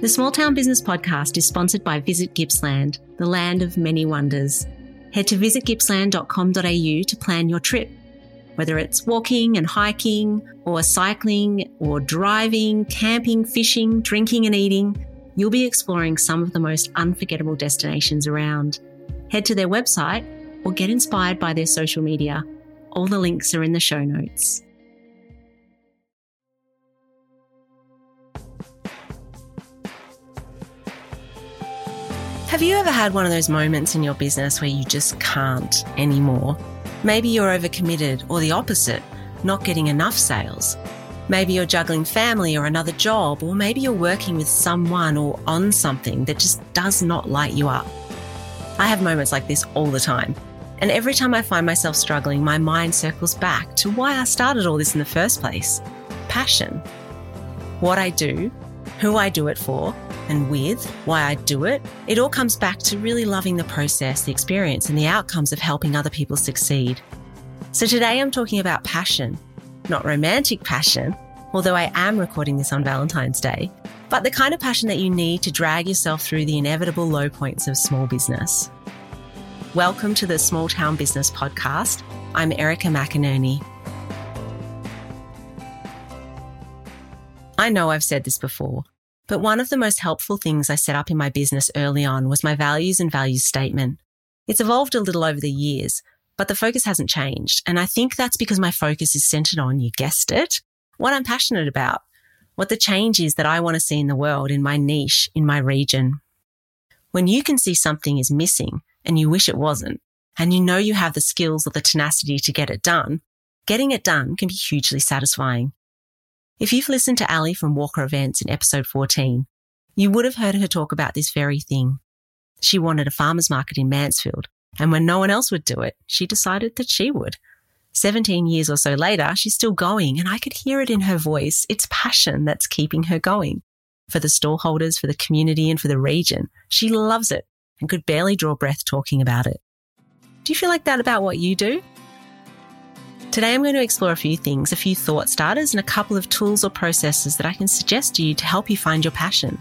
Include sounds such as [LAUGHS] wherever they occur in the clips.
The Small Town Business Podcast is sponsored by Visit Gippsland, the land of many wonders. Head to visitgippsland.com.au to plan your trip. Whether it's walking and hiking, or cycling, or driving, camping, fishing, drinking, and eating, you'll be exploring some of the most unforgettable destinations around. Head to their website or get inspired by their social media. All the links are in the show notes. Have you ever had one of those moments in your business where you just can't anymore? Maybe you're overcommitted, or the opposite, not getting enough sales. Maybe you're juggling family or another job, or maybe you're working with someone or on something that just does not light you up. I have moments like this all the time. And every time I find myself struggling, my mind circles back to why I started all this in the first place passion. What I do, who I do it for, and with, why I do it, it all comes back to really loving the process, the experience, and the outcomes of helping other people succeed. So today I'm talking about passion, not romantic passion, although I am recording this on Valentine's Day, but the kind of passion that you need to drag yourself through the inevitable low points of small business. Welcome to the Small Town Business Podcast. I'm Erika McInerney. I know I've said this before, but one of the most helpful things I set up in my business early on was my values and values statement. It's evolved a little over the years, but the focus hasn't changed. And I think that's because my focus is centered on, you guessed it, what I'm passionate about, what the change is that I want to see in the world, in my niche, in my region. When you can see something is missing and you wish it wasn't, and you know you have the skills or the tenacity to get it done, getting it done can be hugely satisfying. If you've listened to Ali from Walker Events in episode 14, you would have heard her talk about this very thing. She wanted a farmer's market in Mansfield, and when no one else would do it, she decided that she would. 17 years or so later, she's still going, and I could hear it in her voice. It's passion that's keeping her going. For the storeholders, for the community, and for the region. She loves it and could barely draw breath talking about it. Do you feel like that about what you do? Today, I'm going to explore a few things, a few thought starters, and a couple of tools or processes that I can suggest to you to help you find your passion,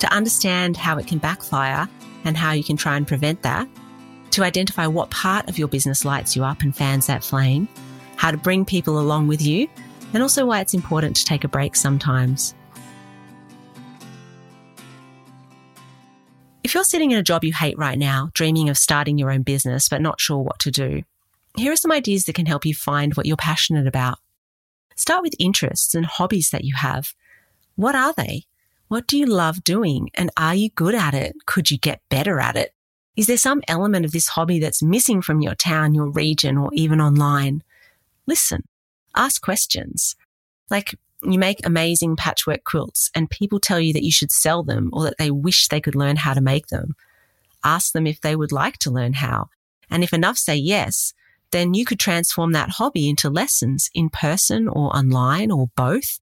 to understand how it can backfire and how you can try and prevent that, to identify what part of your business lights you up and fans that flame, how to bring people along with you, and also why it's important to take a break sometimes. If you're sitting in a job you hate right now, dreaming of starting your own business but not sure what to do, here are some ideas that can help you find what you're passionate about. Start with interests and hobbies that you have. What are they? What do you love doing? And are you good at it? Could you get better at it? Is there some element of this hobby that's missing from your town, your region, or even online? Listen, ask questions. Like you make amazing patchwork quilts and people tell you that you should sell them or that they wish they could learn how to make them. Ask them if they would like to learn how. And if enough say yes, then you could transform that hobby into lessons in person or online or both.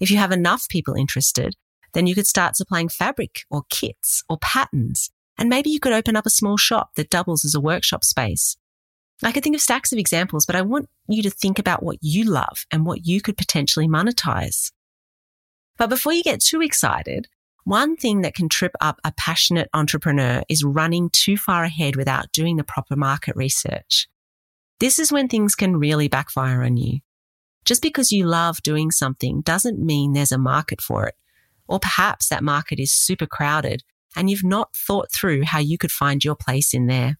If you have enough people interested, then you could start supplying fabric or kits or patterns. And maybe you could open up a small shop that doubles as a workshop space. I could think of stacks of examples, but I want you to think about what you love and what you could potentially monetize. But before you get too excited, one thing that can trip up a passionate entrepreneur is running too far ahead without doing the proper market research. This is when things can really backfire on you. Just because you love doing something doesn't mean there's a market for it. Or perhaps that market is super crowded and you've not thought through how you could find your place in there.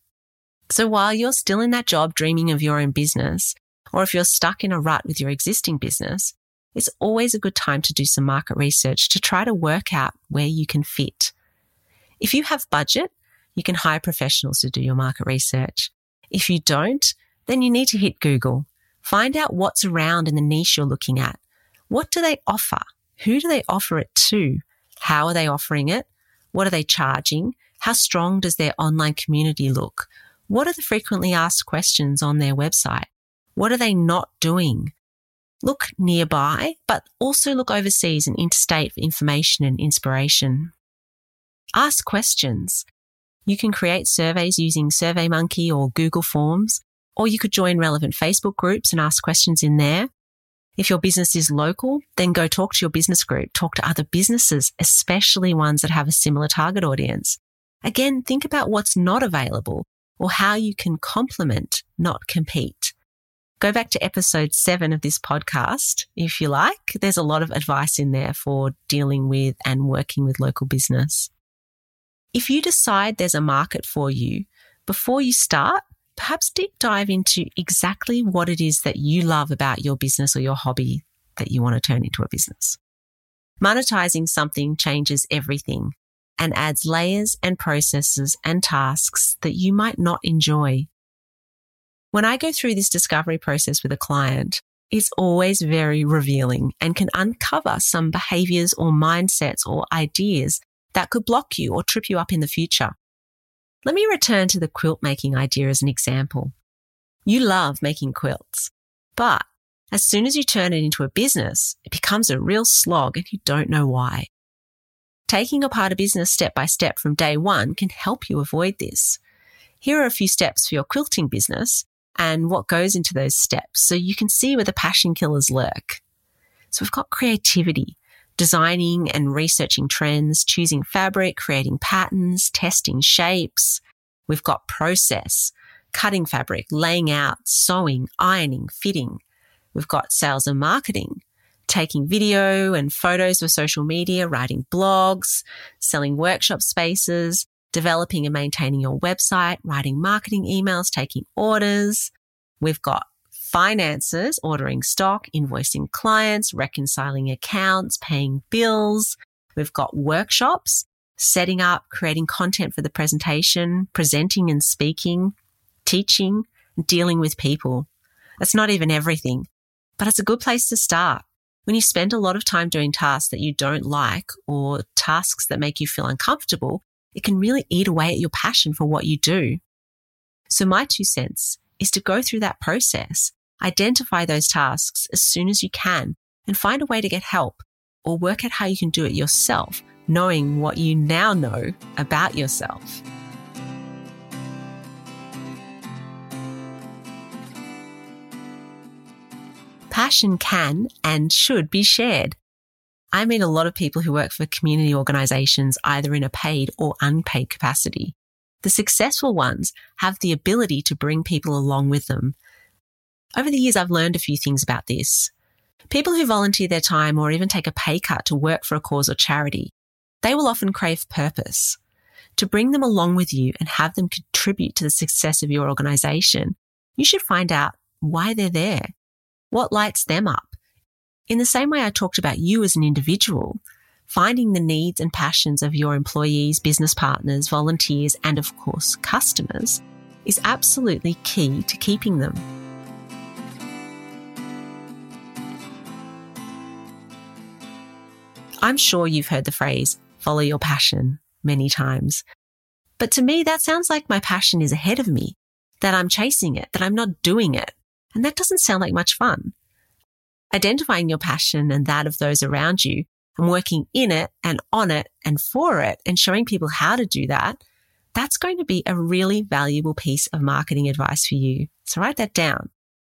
So while you're still in that job dreaming of your own business, or if you're stuck in a rut with your existing business, it's always a good time to do some market research to try to work out where you can fit. If you have budget, you can hire professionals to do your market research. If you don't, then you need to hit Google. Find out what's around in the niche you're looking at. What do they offer? Who do they offer it to? How are they offering it? What are they charging? How strong does their online community look? What are the frequently asked questions on their website? What are they not doing? Look nearby, but also look overseas and interstate for information and inspiration. Ask questions. You can create surveys using SurveyMonkey or Google Forms or you could join relevant Facebook groups and ask questions in there. If your business is local, then go talk to your business group, talk to other businesses, especially ones that have a similar target audience. Again, think about what's not available or how you can complement, not compete. Go back to episode seven of this podcast if you like. There's a lot of advice in there for dealing with and working with local business. If you decide there's a market for you, before you start, perhaps deep dive into exactly what it is that you love about your business or your hobby that you want to turn into a business. Monetizing something changes everything and adds layers and processes and tasks that you might not enjoy. When I go through this discovery process with a client, it's always very revealing and can uncover some behaviors or mindsets or ideas that could block you or trip you up in the future. Let me return to the quilt making idea as an example. You love making quilts, but as soon as you turn it into a business, it becomes a real slog and you don't know why. Taking apart a business step by step from day one can help you avoid this. Here are a few steps for your quilting business and what goes into those steps so you can see where the passion killers lurk. So we've got creativity, designing and researching trends, choosing fabric, creating patterns, testing shapes. We've got process, cutting fabric, laying out, sewing, ironing, fitting. We've got sales and marketing, taking video and photos for social media, writing blogs, selling workshop spaces, developing and maintaining your website, writing marketing emails, taking orders. We've got finances, ordering stock, invoicing clients, reconciling accounts, paying bills. We've got workshops, setting up, creating content for the presentation, presenting and speaking, teaching, dealing with people. That's not even everything, but it's a good place to start. When you spend a lot of time doing tasks that you don't like or tasks that make you feel uncomfortable, it can really eat away at your passion for what you do. So my two cents is to go through that process, identify those tasks as soon as you can and find a way to get help or work out how you can do it yourself, knowing what you now know about yourself. passion can and should be shared. I meet a lot of people who work for community organizations either in a paid or unpaid capacity. The successful ones have the ability to bring people along with them. Over the years, I've learned a few things about this. People who volunteer their time or even take a pay cut to work for a cause or charity, they will often crave purpose. To bring them along with you and have them contribute to the success of your organization, you should find out why they're there. What lights them up? In the same way I talked about you as an individual, finding the needs and passions of your employees, business partners, volunteers, and of course, customers is absolutely key to keeping them. I'm sure you've heard the phrase, follow your passion, many times. But to me, that sounds like my passion is ahead of me, that I'm chasing it, that I'm not doing it. And that doesn't sound like much fun. Identifying your passion and that of those around you and working in it and on it and for it and showing people how to do that, that's going to be a really valuable piece of marketing advice for you. So write that down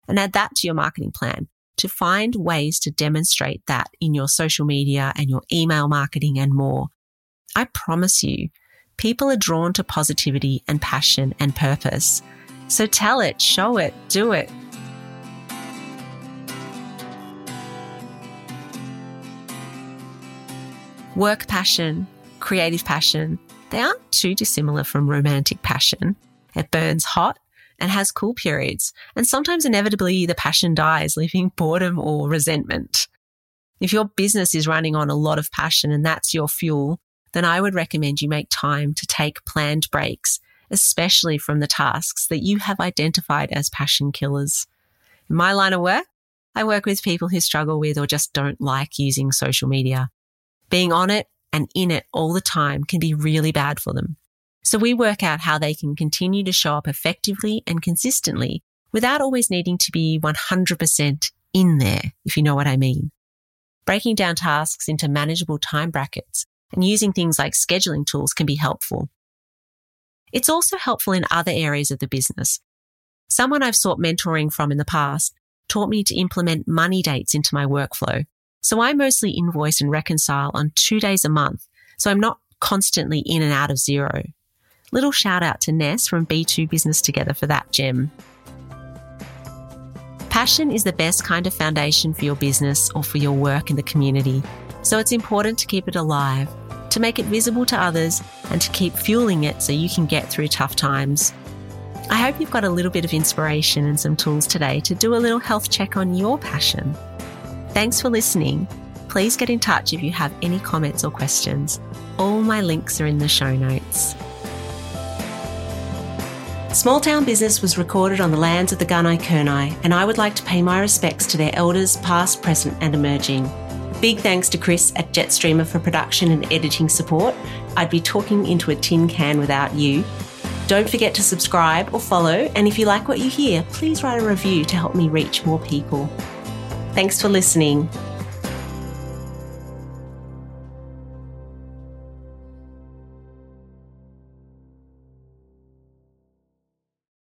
and add that to your marketing plan to find ways to demonstrate that in your social media and your email marketing and more. I promise you, people are drawn to positivity and passion and purpose. So tell it, show it, do it. Work passion, creative passion, they aren't too dissimilar from romantic passion. It burns hot and has cool periods, and sometimes inevitably the passion dies, leaving [LAUGHS] boredom or resentment. If your business is running on a lot of passion and that's your fuel, then I would recommend you make time to take planned breaks, especially from the tasks that you have identified as passion killers. In my line of work, I work with people who struggle with or just don't like using social media. Being on it and in it all the time can be really bad for them. So we work out how they can continue to show up effectively and consistently without always needing to be 100% in there, if you know what I mean. Breaking down tasks into manageable time brackets and using things like scheduling tools can be helpful. It's also helpful in other areas of the business. Someone I've sought mentoring from in the past taught me to implement money dates into my workflow. So I mostly invoice and reconcile on two days a month. So I'm not constantly in and out of Xero. Little shout out to Ness from B2 Business Together for that gem. Passion is the best kind of foundation for your business or for your work in the community. So it's important to keep it alive, to make it visible to others, and to keep fueling it so you can get through tough times. I hope you've got a little bit of inspiration and some tools today to do a little health check on your passion. Thanks for listening. Please get in touch if you have any comments or questions. All my links are in the show notes. Small Town Business was recorded on the lands of the Gunai Kurnai, and I would like to pay my respects to their elders, past, present, and emerging. Big thanks to Chris at Jetstreamer for production and editing support. I'd be talking into a tin can without you. Don't forget to subscribe or follow, and if you like what you hear, please write a review to help me reach more people. Thanks for listening.